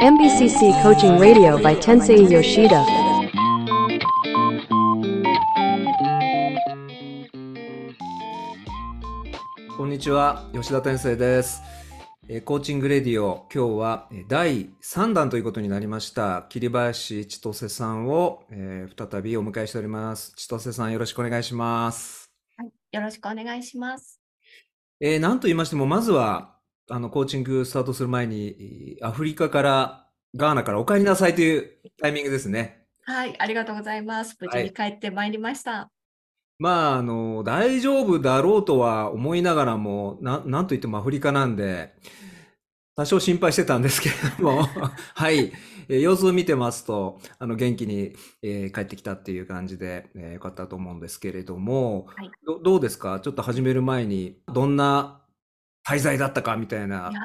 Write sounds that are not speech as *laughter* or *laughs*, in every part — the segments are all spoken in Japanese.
MBCC Coaching Radio by Tensei Yoshida. こんにちは、吉田天生です。えーコーチングレディオ、今日はえー第3弾ということになりました、桐林千歳さんを、えー再びお迎えしております。千歳さんよろしくお願いします。はい、よろしくお願いします。えー、なんと言いましても、まずは、あの、コーチングスタートする前に、えーアフリカから、ガーナからお帰りなさいというタイミングですね。はい、ありがとうございます。無事に帰ってまいりました。まあ、あの、大丈夫だろうとは思いながらも、な、なんといってもアフリカなんで、多少心配してたんですけれども、*laughs* はい、えー様子を見てますと、あの、元気に、えー帰ってきたっていう感じで、えーよかったと思うんですけれども、はいど、どうですか？ちょっと始める前に、どんな滞在だったかみたいいや。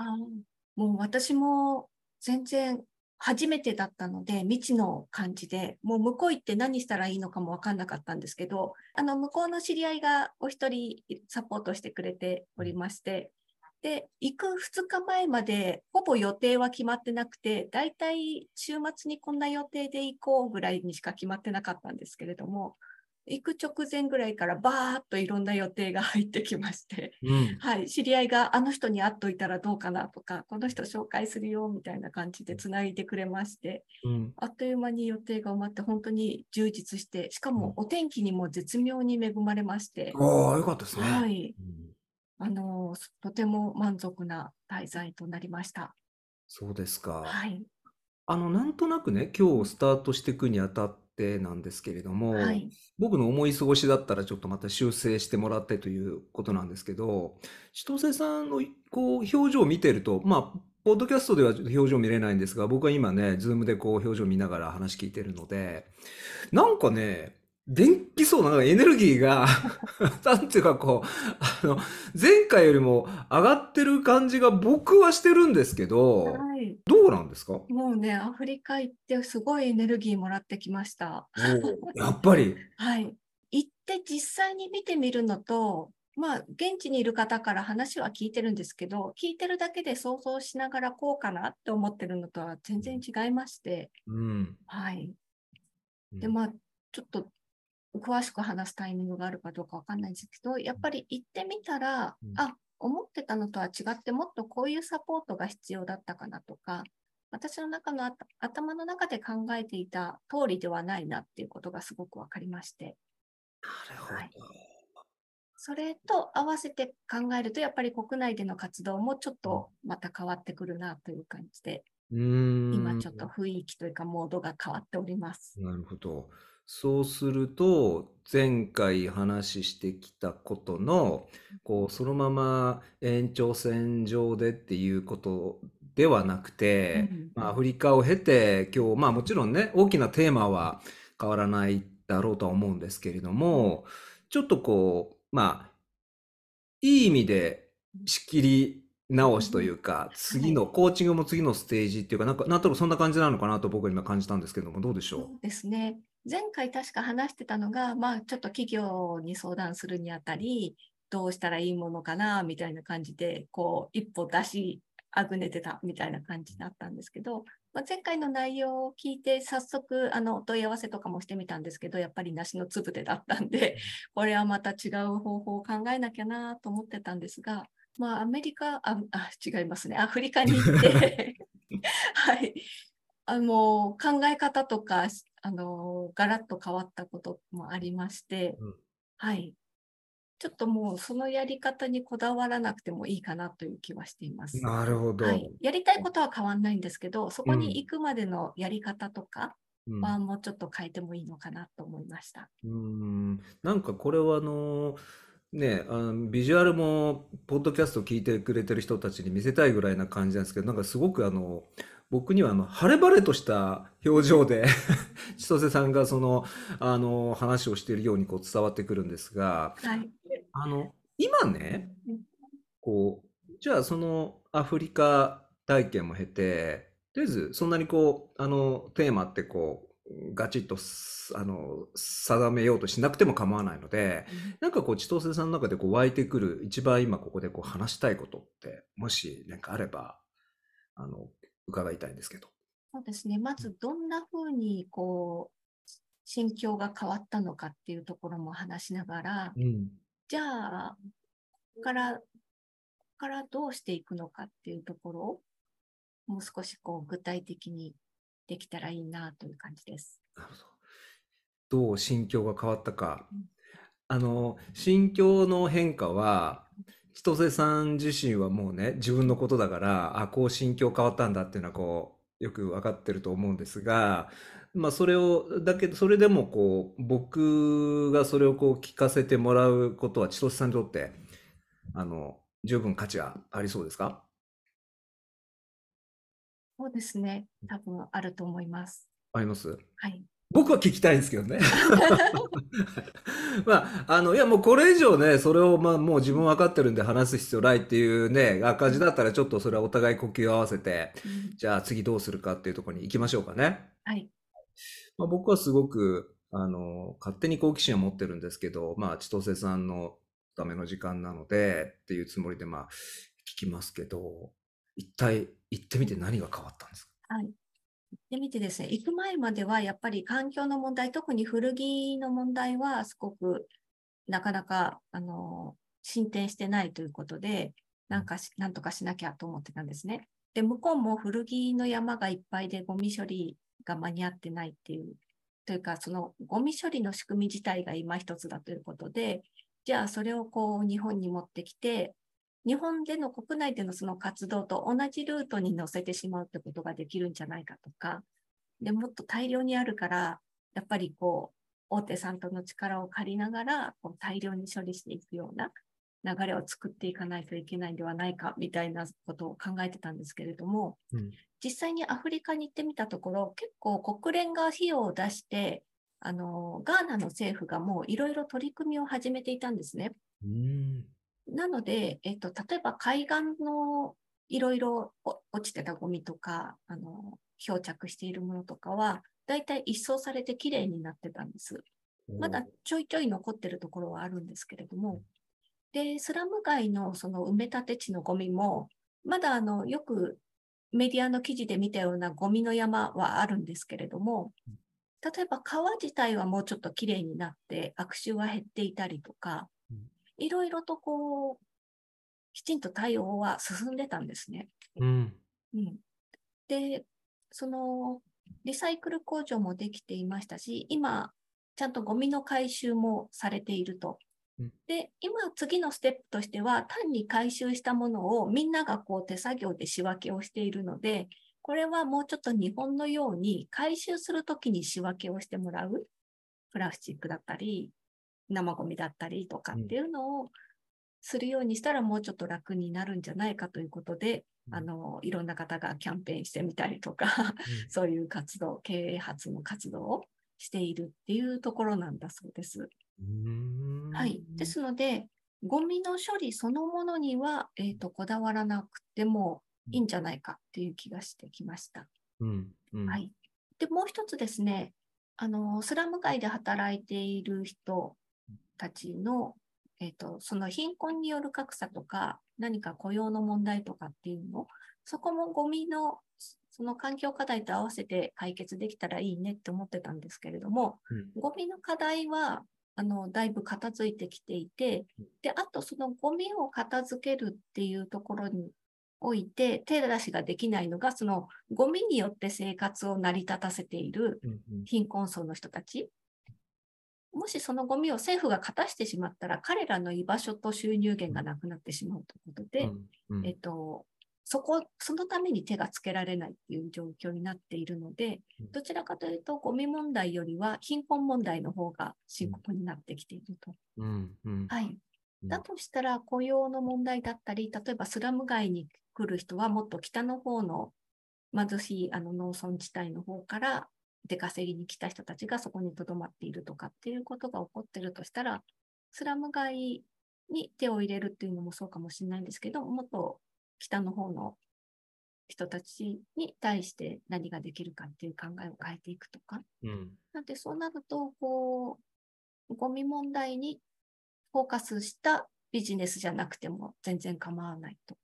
もう私も全然初めてだったので、未知の感じで、もう向こう行って何したらいいのかも分かんなかったんですけど、あの、向こうの知り合いがお一人サポートしてくれておりまして、で、行く2日前までほぼ予定は決まってなくて、だいたい週末にこんな予定で行こうぐらいにしか決まってなかったんですけれども、行く直前ぐらいからバーッといろんな予定が入ってきまして、うん。はい、知り合いがあの人に会っといたらどうかなとか、この人紹介するよみたいな感じでつないでくれまして、うん。あっという間に予定が埋まって本当に充実して、しかもお天気にも絶妙に恵まれまして、おー、よかったですね。はい、うんあのとても満足な滞在となりました。そうですか。はい、あの、なんとなくね、今日スタートしていくにあたってなんですけれども、はい、僕の思い過ごしだったらちょっとまた修正してもらってということなんですけど、千歳さんのこう表情を見てると、まあ、ポッドキャストでは表情見れないんですが、僕は今ね、ズームでこう表情見ながら話聞いてるので、なんかね、元気そうななんかエネルギーが、*laughs* なんていうかこう、あの、前回よりも上がってる感じが僕はしてるんですけど、はい、どうなんですか？もうね、アフリカ行ってすごいエネルギーもらってきました。やっぱり？*laughs* はい。行って実際に見てみるのと、まあ、現地にいる方から話は聞いてるんですけど、聞いてるだけで想像しながらこうかなって思ってるのとは全然違いまして、うん。はい。で、うんまあ、ちょっと詳しく話すタイミングがあるかどうかわかんないんですけど、やっぱり行ってみたら、うんあ、思ってたのとは違って、もっとこういうサポートが必要だったかなとか、私の中の頭の中で考えていた通りではないなっていうことがすごくわかりまして、なるほど。はいそれと合わせて考えると、やっぱり国内での活動もちょっとまた変わってくるなという感じで、うーん。今ちょっと雰囲気というかモードが変わっております。なるほど。そうすると、前回話してきたことの、こう、そのまま延長線上でっていうことではなくて、うんまあ、アフリカを経て、今日、まあもちろんね、大きなテーマは変わらないだろうとは思うんですけれども、ちょっとこう、まあ、いい意味で仕切り直しというか、次の、コーチングも次のステージっていうか、なんか、なんとなくそんな感じなのかなと僕は今感じたんですけども、どうでしょそうですね。前回確か話してたのが、まあちょっと企業に相談するにあたり、どうしたらいいものかな、みたいな感じで、こう、一歩出しあぐねてたみたいな感じだったんですけど、まあ、前回の内容を聞いて、早速、あの、お問い合わせとかもしてみたんですけど、やっぱり梨のつぶてだったんで、これはまた違う方法を考えなきゃなと思ってたんですが、まあ、アメリカ、あ、あ違いますね、アフリカに行って、*laughs* はい、あの、考え方とか、あの、ガラッと変わったこともありまして、うんはい。ちょっともうそのやり方にこだわらなくてもいいかなという気はしています。なるほど。はい、やりたいことは変わんないんですけど、そこうんに行くまでのやり方とかうんはもうちょっと変えてもいいのかなと思いました。うーんなんかこれはあのねあのビジュアルもポッドキャストを聞いてくれてる人たちに見せたいぐらいな感じなんですけどなんかすごくあの僕にはあの晴れ晴れとした表情で *laughs* 千歳さんがそのあの話をしているようにこう伝わってくるんですがはい。あの今ねこうじゃあそのアフリカ体験も経てとりあえずそんなにこうあのテーマってこうガチッとすあの定めようとしなくても構わないのでなんかこう千歳さんの中でこう湧いてくる一番今ここでこう話したいことってもしなんかあればあの伺いたいんですけど。そうですね。まずどんなふうにこう心境が変わったのかっていうところも話しながら、うん。じゃあ、ここから、ここからどうしていくのかっていうところを、もう少しこう具体的にできたらいいなという感じです。なるほど。どう心境が変わったかうん。あの、心境の変化は、千歳さん自身はもうね、自分のことだから、あ、こう心境変わったんだっていうのはこう、よくわかってると思うんですが、まあそれを、だけど、それでもこう、僕がそれをこう聞かせてもらうことは千歳さんにとって、あの、十分価値がありそうですか？そうですね。多分あると思います。あります？はい。僕は聞きたいんですけどね。*laughs* まあ、あの、いや、もうこれ以上ね、それを、まあ、もう自分分かってるんで話す必要ないっていうね、赤字だったらちょっとそれはお互い呼吸を合わせて、うんじゃあ次どうするかっていうところに行きましょうかね。はい。まあ、僕はすごく、あの、勝手に好奇心を持ってるんですけど、まあ、千歳さんのための時間なので、っていうつもりで、まあ、聞きますけど、一体行ってみて何が変わったんですか？はい。行ってみてですね、行く前まではやっぱり環境の問題、特に古着の問題はすごくなかなかあの進展してないということで、なんかしなんとかしなきゃと思ってたんですね。で、向こうも古着の山がいっぱいでゴミ処理が間に合ってないっていう、というか、そのゴミ処理の仕組み自体が今一つだということで、じゃあそれをこう日本に持ってきて、日本での国内でのその活動と同じルートに乗せてしまうってことができるんじゃないかとか、でもっと大量にあるから、やっぱりこう、大手さんとの力を借りながら、こう大量に処理していくような流れを作っていかないといけないんではないか、みたいなことを考えてたんですけれども、うん実際にアフリカに行ってみたところ、結構国連が費用を出して、あの、ガーナの政府がもういろいろ取り組みを始めていたんですね。うん。なので、えっと、例えば海岸のいろいろお落ちてたゴミとか、あの、漂着しているものとかは、だいたい一掃されてきれいになってたんです。まだちょいちょい残ってるところはあるんですけれども、で、スラム街のその埋め立て地のゴミも、まだあの、よくメディアの記事で見たようなゴミの山はあるんですけれども、例えば川自体はもうちょっときれいになって悪臭は減っていたりとかうん、いろいろとこう、きちんと対応は進んでたんですね。うん。うん、で、そのリサイクル工場もできていましたし、今、ちゃんとゴミの回収もされているとうん。で、今、次のステップとしては、単に回収したものをみんながこう手作業で仕分けをしているので、これはもうちょっと日本のように回収するときに仕分けをしてもらう。プラスチックだったり、生ゴミだったりとかっていうのをするようにしたらもうちょっと楽になるんじゃないかということで、うんあの、いろんな方がキャンペーンしてみたりとか、*laughs* そういう活動、経営発の活動をしているっていうところなんだそうです。うんはい。ですので、ゴミの処理そのものには、えっ、と、こだわらなくてもいいんじゃないかっていう気がしてきました。うん。うん。はい。で、もう一つですね、あの、スラム街で働いている人たちの、えっ、と、その貧困による格差とか、何か雇用の問題とかっていうの、そこもゴミの、その環境課題と合わせて解決できたらいいねって思ってたんですけれども、うん。ゴミの課題は、あの、だいぶ片付いてきていて、で、あとそのゴミを片付けるっていうところにおいて、手出しができないのが、そのゴミによって生活を成り立たせている貧困層の人たち。もしそのゴミを政府が勝たしてしまったら、彼らの居場所と収入源がなくなってしまうということで、うんうんえっと、そこ、そのために手がつけられないっていう状況になっているのでうん、どちらかというと、ゴミ問題よりは貧困問題の方が深刻になってきていると。うんうんはい。うんだとしたら、雇用の問題だったり、例えばスラム街に来る人はもっと北の方の貧しいあの農村地帯の方から出稼ぎに来た人たちがそこに留まっているとかっていうことが起こってるとしたら、スラム街に手を入れるっていうのもそうかもしれないんですけど、もっと北の方の人たちに対して何ができるかっていう考えを変えていくとか。うん。なんでそうなると、こう、ゴミ問題にフォーカスしたビジネスじゃなくても全然構わないと、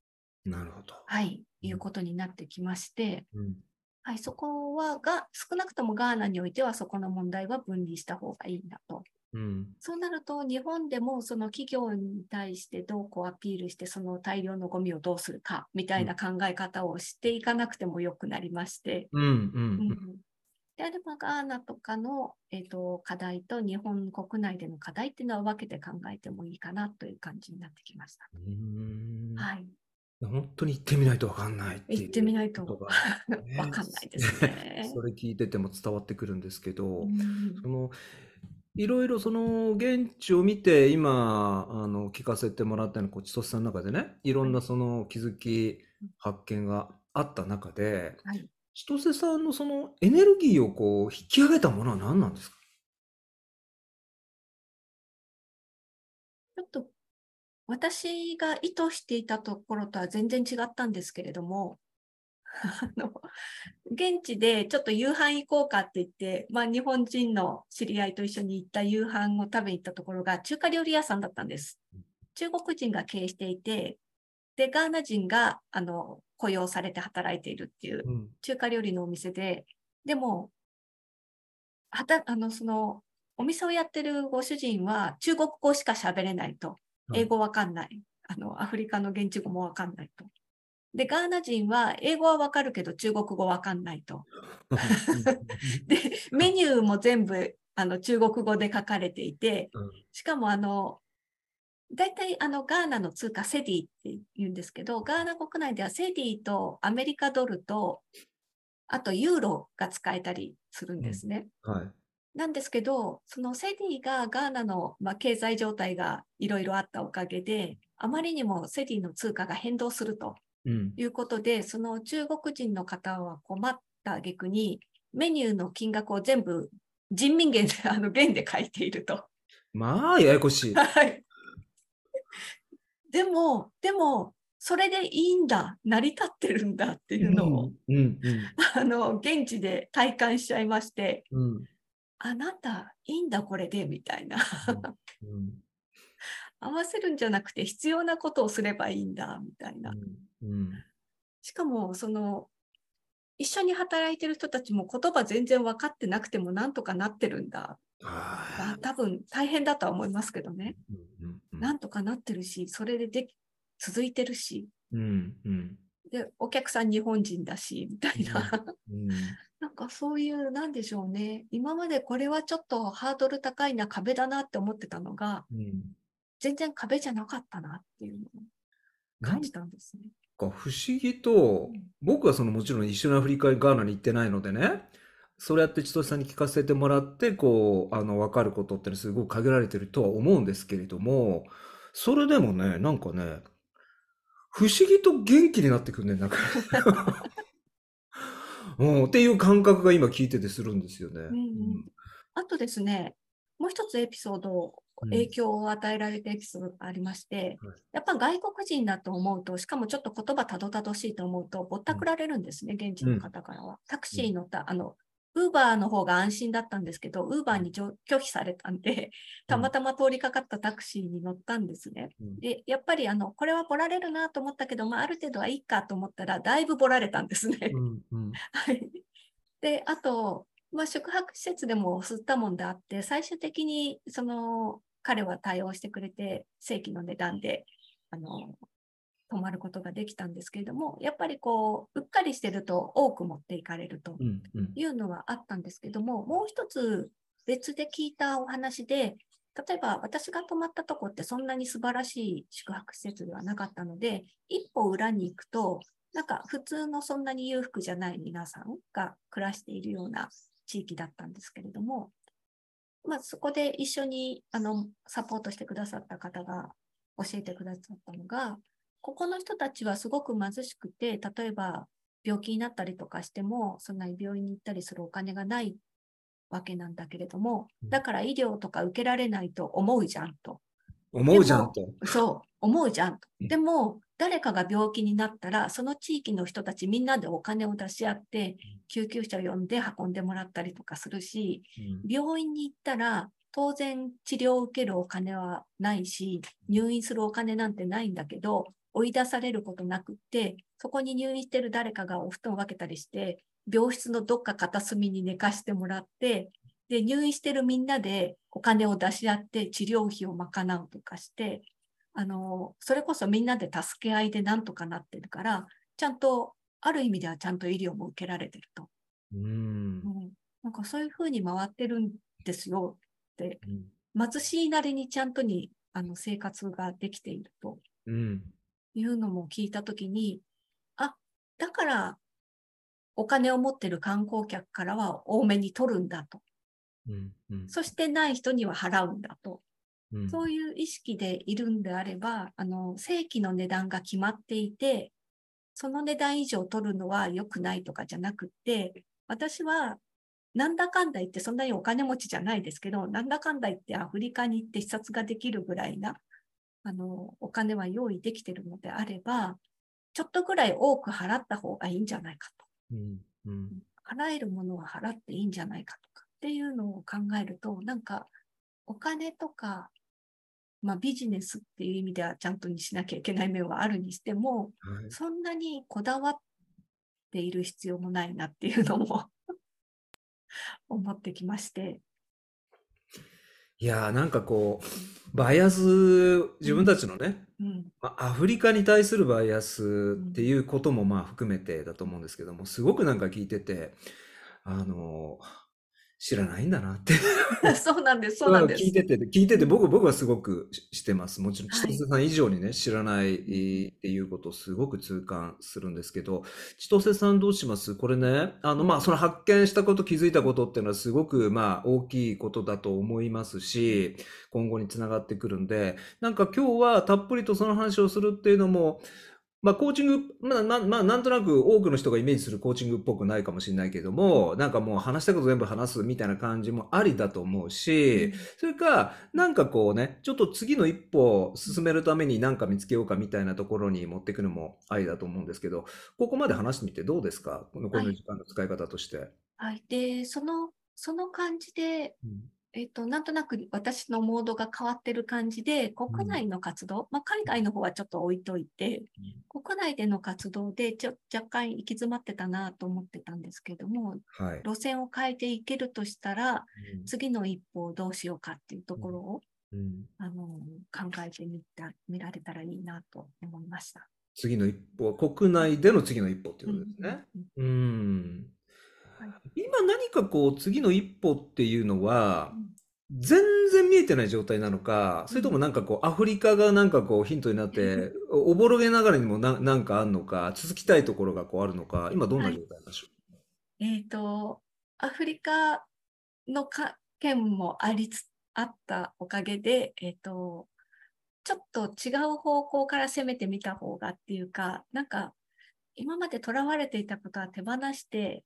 なるほど。はい、いうことになってきまして、うんはい、そこはが、少なくともガーナにおいてはそこの問題は分離した方がいいんだと。うん。そうなると、日本でもその企業に対してどうこうアピールして、その大量のゴミをどうするかみたいな考え方をしていかなくてもよくなりまして、うん。う。うんんであれば、ガーナとかの、えー、と課題と日本国内での課題っていうのは分けて考えてもいいかなという感じになってきました。うんはい、本当に行ってみないとわかんないっていう行ってみないと。ことが *laughs* ね分かんないですね。*laughs* それ聞いてても伝わってくるんですけど、うん。そのいろいろその現地を見て今あの聞かせてもらったようなこう千歳さんの中でねいろんなその気づき発見があった中ではい。千歳さんのそのエネルギーをこう引き上げたものは何なんですか？ちょっと私が意図していたところとは全然違ったんですけれども、あの現地でちょっと夕飯行こうかって言って、まあ、日本人の知り合いと一緒に行った夕飯を食べに行ったところが中華料理屋さんだったんです。中国人が経営していて、で、ガーナ人があの雇用されて働いているっていううん中華料理のお店で、でも、はたあのそのお店をやってるご主人は中国語しか喋れないと。英語わかんない。あの、アフリカの現地語もわかんないと。で、ガーナ人は英語はわかるけど中国語わかんないと。で、メニューも全部あの中国語で書かれていて、うん。しかもあの、大体あのガーナの通貨セディって言うんですけど、ガーナ国内ではセディとアメリカドルと、あとユーロが使えたりするんですね。はいなんですけど、そのセディがガーナの、まあ、経済状態がいろいろあったおかげで、あまりにもセディの通貨が変動するとうんいうことで、その中国人の方は困った挙句に、メニューの金額を全部人民元で、*laughs* あの元で書いていると。まあややこしい。*laughs* はい。でも、でも、それでいいんだ、成り立ってるんだっていうのを、うんうんあの、現地で体感しちゃいまして、うんうんあなた、いいんだ、これで、みたいな。うん合わせるんじゃなくて必要なことをすればいいんだみたいな。うんしかもその一緒に働いてる人たちも言葉全然分かってなくてもなんとかなってるんだ。多分大変だとは思いますけどね。ーうんうんなんとかなってるし、それででき続いてるし、うんうんでお客さん日本人だしみたいな。うんなんかそういう、なんでしょうね。今までこれはちょっとハードル高いな、壁だなって思ってたのが、うん全然壁じゃなかったなっていうのを感じたんですね。か不思議と、僕はそのもちろん一緒にアフリカガーナに行ってないのでね、そうやって千歳さんに聞かせてもらって、こう、あの、分かることってすごく限られてるとは思うんですけれども、それでもね、なんかね、不思議と元気になってくるね、なんか。*laughs* うん、っていう感覚が今聞いててするんですよね。うんうんあとですね、もう一つエピソード、うん影響を与えられたエピソードがありまして、はいやっぱ外国人だと思うと、しかもちょっと言葉たどたどしいと思うと、ぼったくられるんですね、現地の方からは。タクシーに乗った、あの、ウーバーの方が安心だったんですけど、ウーバーに拒否されたんで、たまたま通りかかったタクシーに乗ったんですね。うんで、やっぱりあの、これはボラれるなと思ったけど、まあ、ある程度はいいかと思ったら、だいぶボラれたんですね。うんうん *laughs* はい。で、あと、まあ、宿泊施設でも吸ったもんであって、最終的にその彼は対応してくれて、正規の値段であの泊まることができたんですけれども、やっぱりこう、うっかりしてると多く持っていかれるとうんうん。いうのはあったんですけども、もう一つ別で聞いたお話で、例えば私が泊まったとこってそんなに素晴らしい宿泊施設ではなかったので、一歩裏に行くと、なんか普通のそんなに裕福じゃない皆さんが暮らしているような地域だったんですけれども、まあ、そこで一緒にあのサポートしてくださった方が教えてくださったのが、ここの人たちはすごく貧しくて、例えば病気になったりとかしても、そんなに病院に行ったりするお金がないわけなんだけれども、だから医療とか受けられないと思うじゃんと。思うじゃんと。そう、思うじゃんと。うんでも、誰かが病気になったら、その地域の人たちみんなでお金を出し合って、救急車を呼んで運んでもらったりとかするし、病院に行ったら、当然治療を受けるお金はないし、入院するお金なんてないんだけど、追い出されることなくって、そこに入院してる誰かがお布団を分けたりして、病室のどっか片隅に寝かしてもらって、で、入院してるみんなでお金を出し合って治療費を賄うとかして、あの、それこそみんなで助け合いでなんとかなってるから、ちゃんと、ある意味ではちゃんと医療も受けられてると。うん。うん、なんかそういうふうに回ってるんですよって、うん。貧しいなりにちゃんとにあの生活ができていると。うんいうのも聞いたときに、あ、だからお金を持ってる観光客からは多めに取るんだと。うんうんそしてない人には払うんだと。うんそういう意識でいるんであれば、あの、正規の値段が決まっていて、その値段以上取るのは良くないとかじゃなくって、私は、なんだかんだ言ってそんなにお金持ちじゃないですけど、なんだかんだ言ってアフリカに行って視察ができるぐらいな、あの、お金は用意できてるのであれば、ちょっとぐらい多く払った方がいいんじゃないかと。うんうん払えるものは払っていいんじゃないかとかっていうのを考えると、なんかお金とか、まあビジネスっていう意味ではちゃんとにしなきゃいけない面はあるにしても、はいそんなにこだわっている必要もないなっていうのも思ってきまして。いやーなんかこうバイアス自分たちのね、うん、まあアフリカに対するバイアスっていうこともまあ含めてだと思うんですけどもすごくなんか聞いててあの知らないんだなって。*laughs* そうなんです、そうなんです。聞いてて聞いてて僕僕はすごくししてます。もちろんはい。千歳さん以上にね知らないっていうことをすごく痛感するんですけど千歳さんどうします？これねあのまあその発見したこと気づいたことっていうのはすごくまあ大きいことだと思いますし今後につながってくるんでなんか今日はたっぷりとその話をするっていうのもまあ、コーチング、まあ、まあ、まあ、なんとなく多くの人がイメージするコーチングっぽくないかもしれないけども、なんかもう話したこと全部話すみたいな感じもありだと思うし、それか、なんかこうね、ちょっと次の一歩を進めるために何か見つけようかみたいなところに持っていくのもありだと思うんですけど、ここまで話してみてどうですか？残りの時間の使い方として。はい。で、その、その感じで、えっと、なんとなく私のモードが変わってる感じで、国内の活動、まあ、海外の方はちょっと置いといて、国内での活動でちょ若干行き詰まってたなと思ってたんですけども、はい。路線を変えていけるとしたら、次の一歩をどうしようかっていうところを、うん。あの考えてみた見られたらいいなと思いました。次の一歩、国内での次の一歩っていうことですね。うん。うんはい。今何かこう次の一歩っていうのはうん。全然見えてない状態なのか、それともなんかこうアフリカがなんかこうヒントになって、おおぼろげながらにもななんかあるのか、続きたいところがこうあるのか、今どんな状態なんでしょえっ、と、アフリカのか件もありつあったおかげで、えっ、と、ちょっと違う方向から攻めてみた方がっていうか、なんか、今まで囚われていたことは手放して、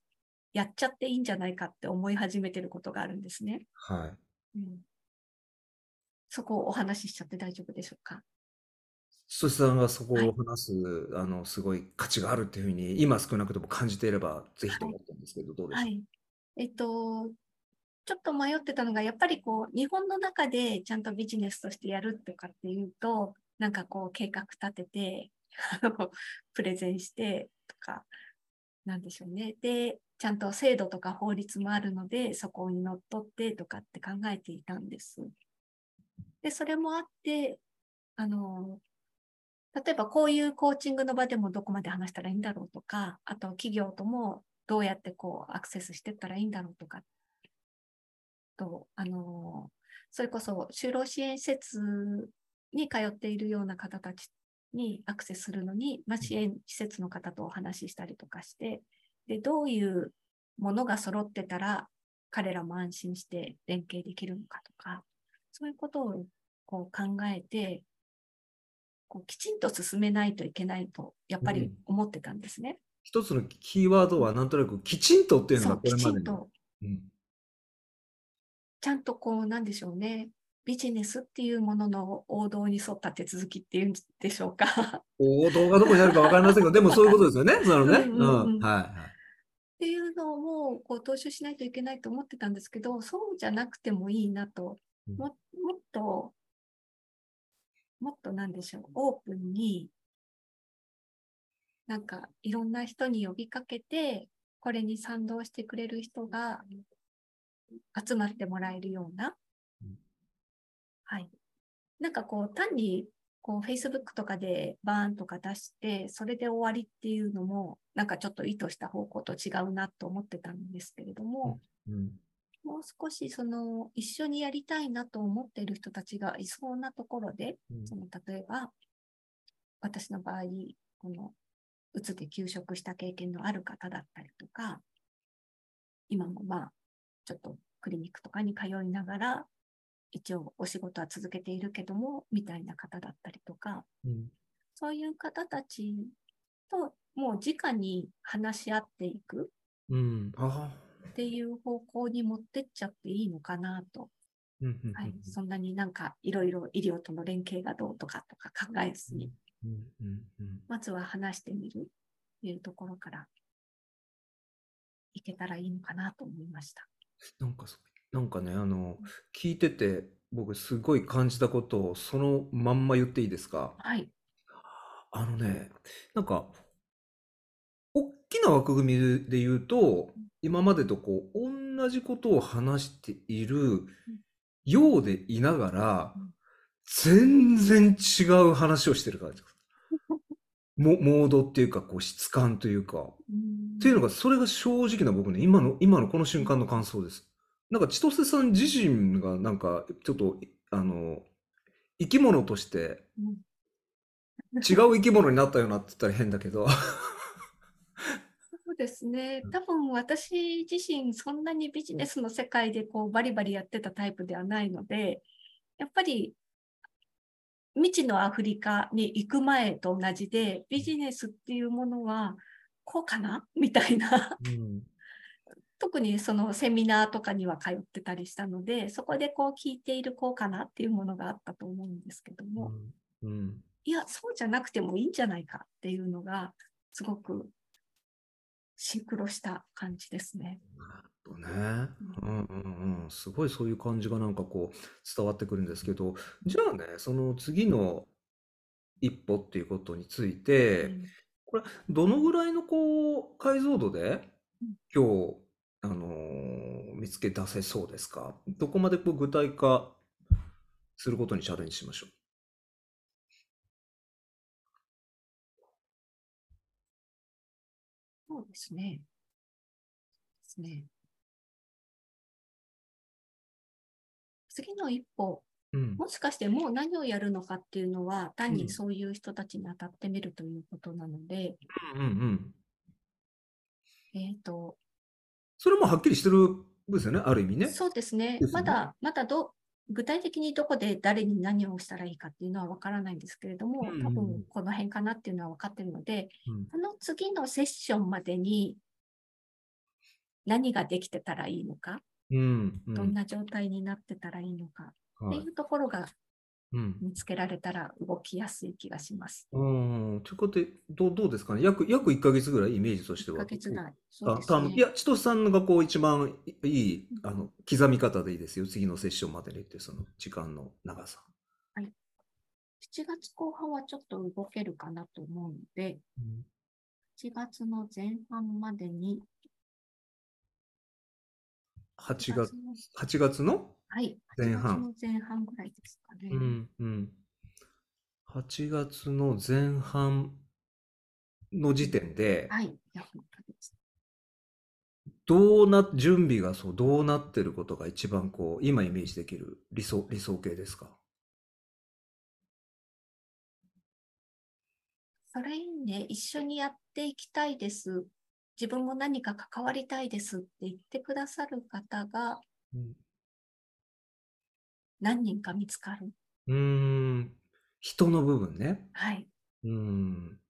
やっちゃっていいんじゃないかって思い始めてることがあるんですね。う。はい。うん、そこをお話ししちゃって大丈夫でしょうか？そしさんがそこはいを話す、あの、すごい価値があるっていうふうに、今少なくとも感じていれば、ぜひと思ってるんですけど、どうでしょう？はい。えっと、ちょっと迷ってたのが、やっぱりこう、日本の中でちゃんとビジネスとしてやるとかっていうと、なんかこう、計画立てて、*laughs* あのプレゼンしてとか、なんでしょうね。で、ちゃんと制度とか法律もあるので、そこにのっとってとかって考えていたんです。で、それもあって、あの、例えばこういうコーチングの場でもどこまで話したらいいんだろうとか、あと企業ともどうやってこうアクセスしていったらいいんだろうとか、と、あの、それこそ就労支援施設に通っているような方たちにアクセスするのに、まあ、支援施設の方とお話ししたりとかして、で、どういうものが揃ってたら彼らも安心して連携できるのかとか、そういうことをこう考えて、こうきちんと進めないといけないと、やっぱり思ってたんですね。一つのキーワードは、なんとなく、きちんとっていうのがこれまでの。ちんと、うんちゃんとこう、なんでしょうね。ビジネスっていうものの王道に沿った手続きっていうんでしょうか。*laughs* 王道がどこにあるかわかりませんけど、でもそういうことですよね。そのね。うんうんうんうん。はい。はいっていうのもこう踏襲しないといけないと思ってたんですけど、そうじゃなくてもいいなと、うん。ももっと、もっとなんでしょう、オープンに、なんかいろんな人に呼びかけて、これに賛同してくれる人が集まってもらえるような。うん、はい。なんかこう、単にこう Facebook とかでバーンとか出して、それで終わりっていうのも、なんかちょっと意図した方向と違うなと思ってたんですけれども、うんもう少しその一緒にやりたいなと思っている人たちがいそうなところで、うん。その例えば、私の場合、この、うつで休職した経験のある方だったりとか、今もまあ、ちょっとクリニックとかに通いながら、一応お仕事は続けているけども、みたいな方だったりとか、うん。そういう方たちともう直に話し合っていくうん。あっていう方向に持ってっちゃっていいのかなと。はい、そんなになんかいろいろ医療との連携がどうとかとか考えずに、まずは話してみるというところからいけたらいいのかなと思いました。なんかそなんかねあの聞いてて僕すごい感じたことをそのまんま言っていいですか？はい。あのねなんか大きな枠組みで言うと今までとこう同じことを話しているようでいながらうん全然違う話をしてる感じです。*laughs* モモードっていうかこう質感というか。っていうのが、それが正直な僕ね、今の、今のこの瞬間の感想です。なんか、千歳さん自身が、なんか、ちょっと、あの、生き物として、うん。違う生き物になったようなって言ったら変だけど、そうですね。うん。多分私自身そんなにビジネスの世界でこうバリバリやってたタイプではないので、やっぱり未知のアフリカに行く前と同じで、ビジネスっていうものはこうかな？みたいな。うん、特にそのセミナーとかには通ってたりしたので、そこでこう聞いているこうかなっていうものがあったと思うんですけども、うん、うん、いや、そうじゃなくてもいいんじゃないかっていうのが、すごくシンクロした感じですね。とね、うんうんうん、すごいそういう感じがなんかこう伝わってくるんですけど、じゃあね、その次の一歩っていうことについて、うん。これ、どのぐらいのこう解像度でうん。今日、あのー見つけ出せそうですか？どこまでこう具体化することにチャレンジしましょそうですね。ですね。次の一歩、う。うん。もしかしてもう何をやるのかっていうのは、単うんにそういう人たちに当たってみるということなので、うんうん。えっ、と、それもはっきりしてるんですよね、ある意味ね。そうですねです。ねまだ、まだど、具体的にどこで誰に何をしたらいいかっていうのは分からないんですけれども、多分この辺かなっていうのは分かってるので、うんこの次のセッションまでに何ができてたらいいのか、うんうんどんな状態になってたらいいのかってはいいうところがうん見つけられたら動きやすい気がします。うん。ということで、どうどうですかね？約、約1ヶ月ぐらいイメージとして1は。ヶ月内。そうあ、ですねいや、千歳さんがこう一番いい、あの、刻み方でいいですよ。次のセッションまでにって、その時間の長さ。7月後半はちょっと動けるかなと思うので、7月の前半までに、8月、の8月のはい、前半8月の前半ぐらいですかね。うん、うん。8月の前半の時点で、はい、約1ヶ月。どうな、準備がそう、どうなってることが一番こう、今イメージできる理想、理想形ですか？それいいね、一緒にやっていきたいです。自分も何か関わりたいですって言ってくださる方が何人か見つかる。うーん、人の部分ね。はい。うーん、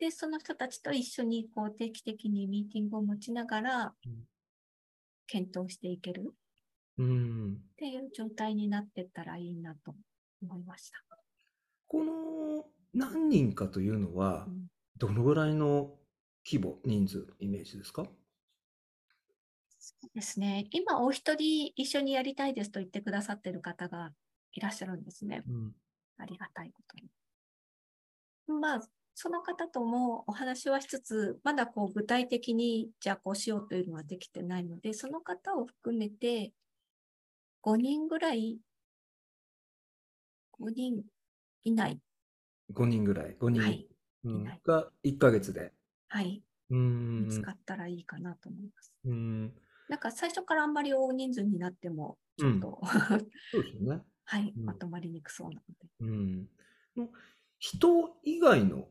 で、その人たちと一緒にこう定期的にミーティングを持ちながらうん検討していけるうーん。っていう状態になってったらいいなと思いました。この何人かというのはう、んどのぐらいの規模、人数、イメージですか？ですね。今、お一人一緒にやりたいですと言ってくださってる方がいらっしゃるんですね。うん。ありがたいことに。まあ、その方ともお話はしつつ、まだこう具体的にじゃあこうしようというのはできてないので、その方を含めて5人ぐらい、5人以内、5人ぐらい、5人、はい、うんいないが1ヶ月で。はい、うーん。見つかったらいいかなと思います。うん。なんか最初からあんまり大人数になっても、ちょっと、*laughs* そうですよね。はい、うんまとまりにくそうなので。うん。の人以外の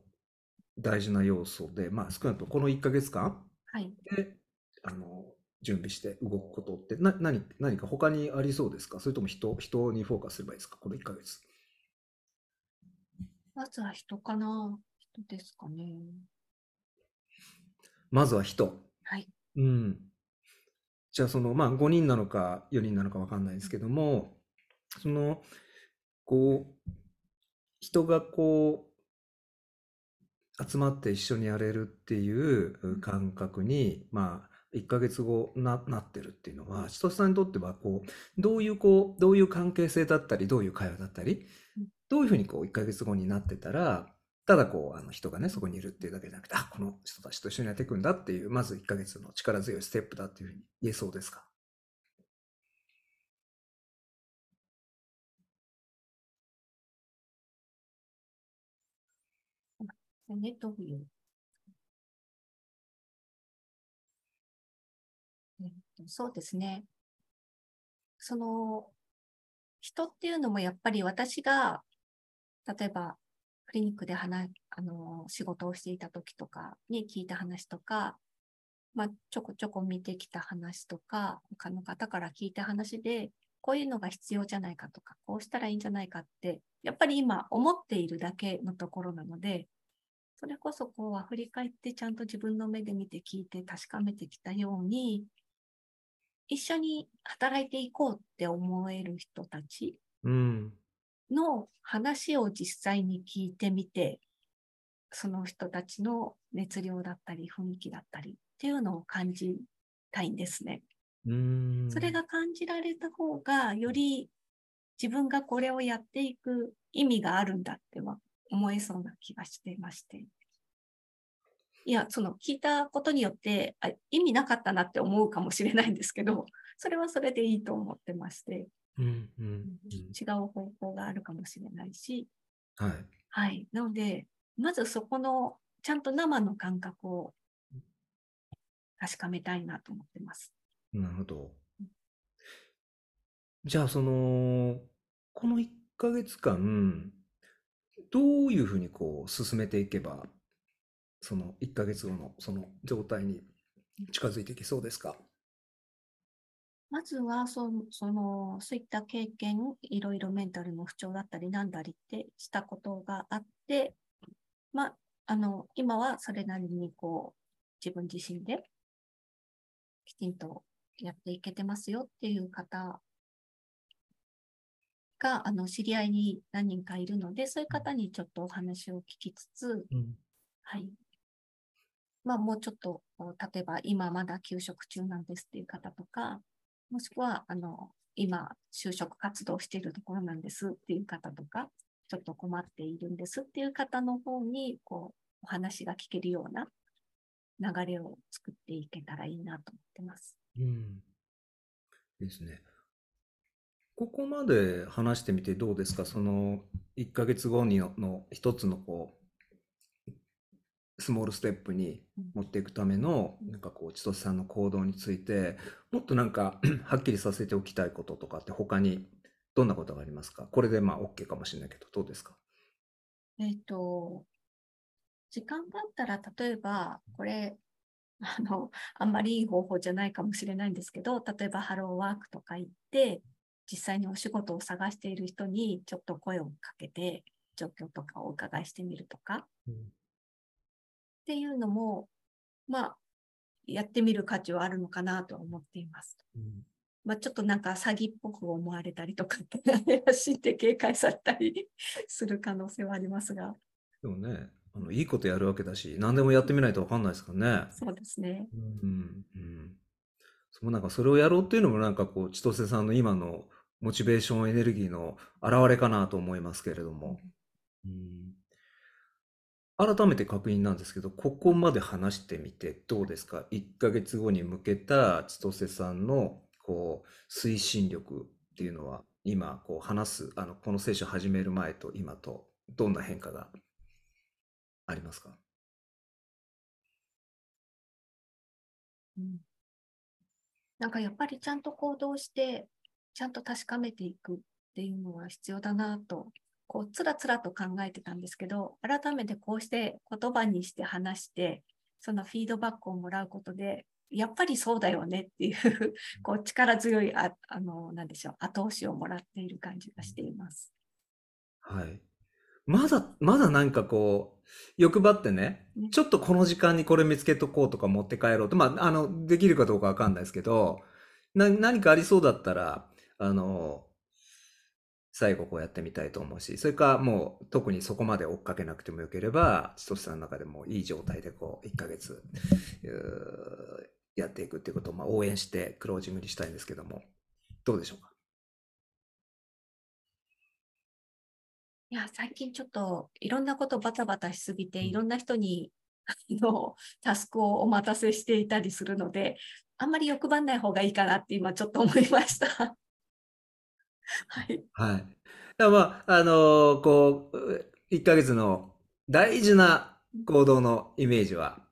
大事な要素で、まあ少なくともこの1ヶ月間はい。で、あの、準備して動くことって、な、何、何か他にありそうですか？それとも人、人にフォーカスすればいいですか？この1ヶ月。まずは人かな？人ですかね。まずは人。はい。うん。じゃあその、まあ5人なのか4人なのかわかんないですけども、その、こう、人がこう、集まって一緒にやれるっていう感覚に、まあ、1ヶ月後な、なってるっていうのは、千歳さんにとっては、こう、どういうこう、どういう関係性だったり、どういう会話だったりうん、どういうふうにこう、1ヶ月後になってたら、ただこう、あの人がね、そこにいるっていうだけじゃなくて、あ、この人たちと一緒にやっていくんだっていう、まず1ヶ月の力強いステップだっていうふうに言えそうですか？ね、どういう。そうですね。その、人っていうのもやっぱり私が、例えば、クリニックで話、あの、仕事をしていた時とかに聞いた話とか、まあ、ちょこちょこ見てきた話とか、他の方から聞いた話で、こういうのが必要じゃないかとか、こうしたらいいんじゃないかって、やっぱり今思っているだけのところなので、それこそこうは振り返ってちゃんと自分の目で見て聞いて確かめてきたように、一緒に働いていこうって思える人たちうん。の話を実際に聞いてみて、その人たちの熱量だったり雰囲気だったりっていうのを感じたいんですね。うん。それが感じられた方が、より自分がこれをやっていく意味があるんだっては思えそうな気がしていまして。いや、その聞いたことによってあ意味なかったなって思うかもしれないんですけど、それはそれでいいと思ってまして、うん、うん、違う方法があるかもしれないし、うん。はい。はい。なので、まずそこのちゃんと生の感覚を確かめたいなと思ってます。なるほど。じゃあ、その、この1ヶ月間、どういうふうにこう進めていけば、その1ヶ月後のその状態に近づいていけそうですか？まずはその、その、そういった経験、いろいろメンタルの不調だったりなんだりってしたことがあって、まあ、あの、今はそれなりにこう、自分自身できちんとやっていけてますよっていう方が、あの、知り合いに何人かいるので、そういう方にちょっとお話を聞きつつ、うん。はい。まあ、もうちょっと、例えば今まだ休職中なんですっていう方とか、もしくは、あの、今、就職活動しているところなんですっていう方とか、ちょっと困っているんですっていう方の方に、こう、お話が聞けるような流れを作っていけたらいいなと思ってます。うん。ですね。ここまで話してみてどうですか？その1ヶ月後にのの一つのこう、スモールステップに持っていくための、なんかこう、千歳さんの行動について、もっとなんか、*clears throat* はっきりさせておきたいこととかって他にどんなことがありますか？これでまあ OK かもしれないけど、どうですか？えっ、と、時間があったら、例えば、これ、あの、あんまりいい方法じゃないかもしれないんですけど、例えばハローワークとか行って、実際にお仕事を探している人にちょっと声をかけて、状況とかをお伺いしてみるとか、っていうのも、まあ、やってみる価値はあるのかなとは思っています。うんまあ、ちょっとなんか詐欺っぽく思われたりとか、怪しいって警戒されたりする可能性はありますが、でもね、あの、いいことやるわけだし、何でもやってみないとわかんないですからね。そうですね。うん、うん。そのなんかそれをやろうっていうのもなんかこう、千歳さんの今のモチベーションエネルギーの表れかなと思いますけれども。うん。改めて確認なんですけど、ここまで話してみてどうですか ?1 ヶ月後に向けた千歳さんのこう推進力っていうのは、今こう話す、あのこのセッション始める前と今とどんな変化がありますか？うんなんかやっぱりちゃんと行動して、ちゃんと確かめていくっていうのは必要だなと、こう、つらつらと考えてたんですけど、改めてこうして言葉にして話して、そのフィードバックをもらうことで、やっぱりそうだよねっていう、こう、力強い、ああの、なんでしょう、後押しをもらっている感じがしています。はい。まだ、まだなんかこう、欲張ってねね、ちょっとこの時間にこれ見つけとこうとか持って帰ろうと、まあ、あの、できるかどうかわかんないですけど、な、何かありそうだったら、あの、最後こうやってみたいと思うし、それかもう特にそこまで追っかけなくてもよければ、千歳さんの中でもいい状態でこう、1ヶ月、やっていくっていうことをまあ応援してクロージングにしたいんですけども、どうでしょうか？いや、最近ちょっといろんなことバタバタしすぎて、うんいろんな人にあのタスクをお待たせしていたりするので、あんまり欲張んない方がいいかなって今ちょっと思いました。*laughs* はい。はい。だまあ、あのーこう、1ヶ月の大事な行動のイメージは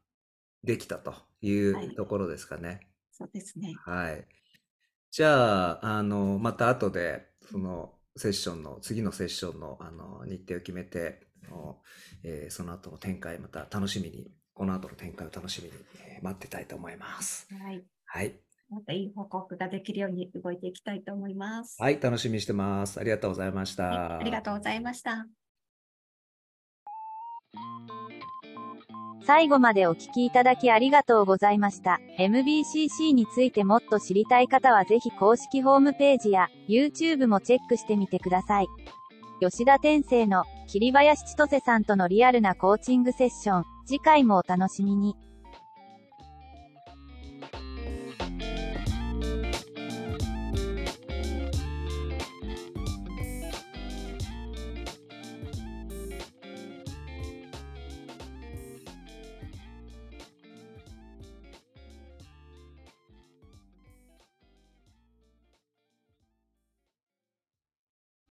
できたといはいうところですかね。そうですね。はい。じゃあ、あの、また後で、そのセッションの、次のセッションの、あの、日程を決めて、えーその後の展開、また楽しみに、この後の展開を楽しみに、えー待ってたいと思います。はい。はい。またいい報告ができるように動いていきたいと思います。はい、楽しみにしてます。ありがとうございました。はいありがとうございました。最後までお聞きいただきありがとうございました。MBCC についてもっと知りたい方はぜひ公式ホームページや YouTube もチェックしてみてください。吉田天生の桐林千歳さんとのリアルなコーチングセッション、次回もお楽しみに。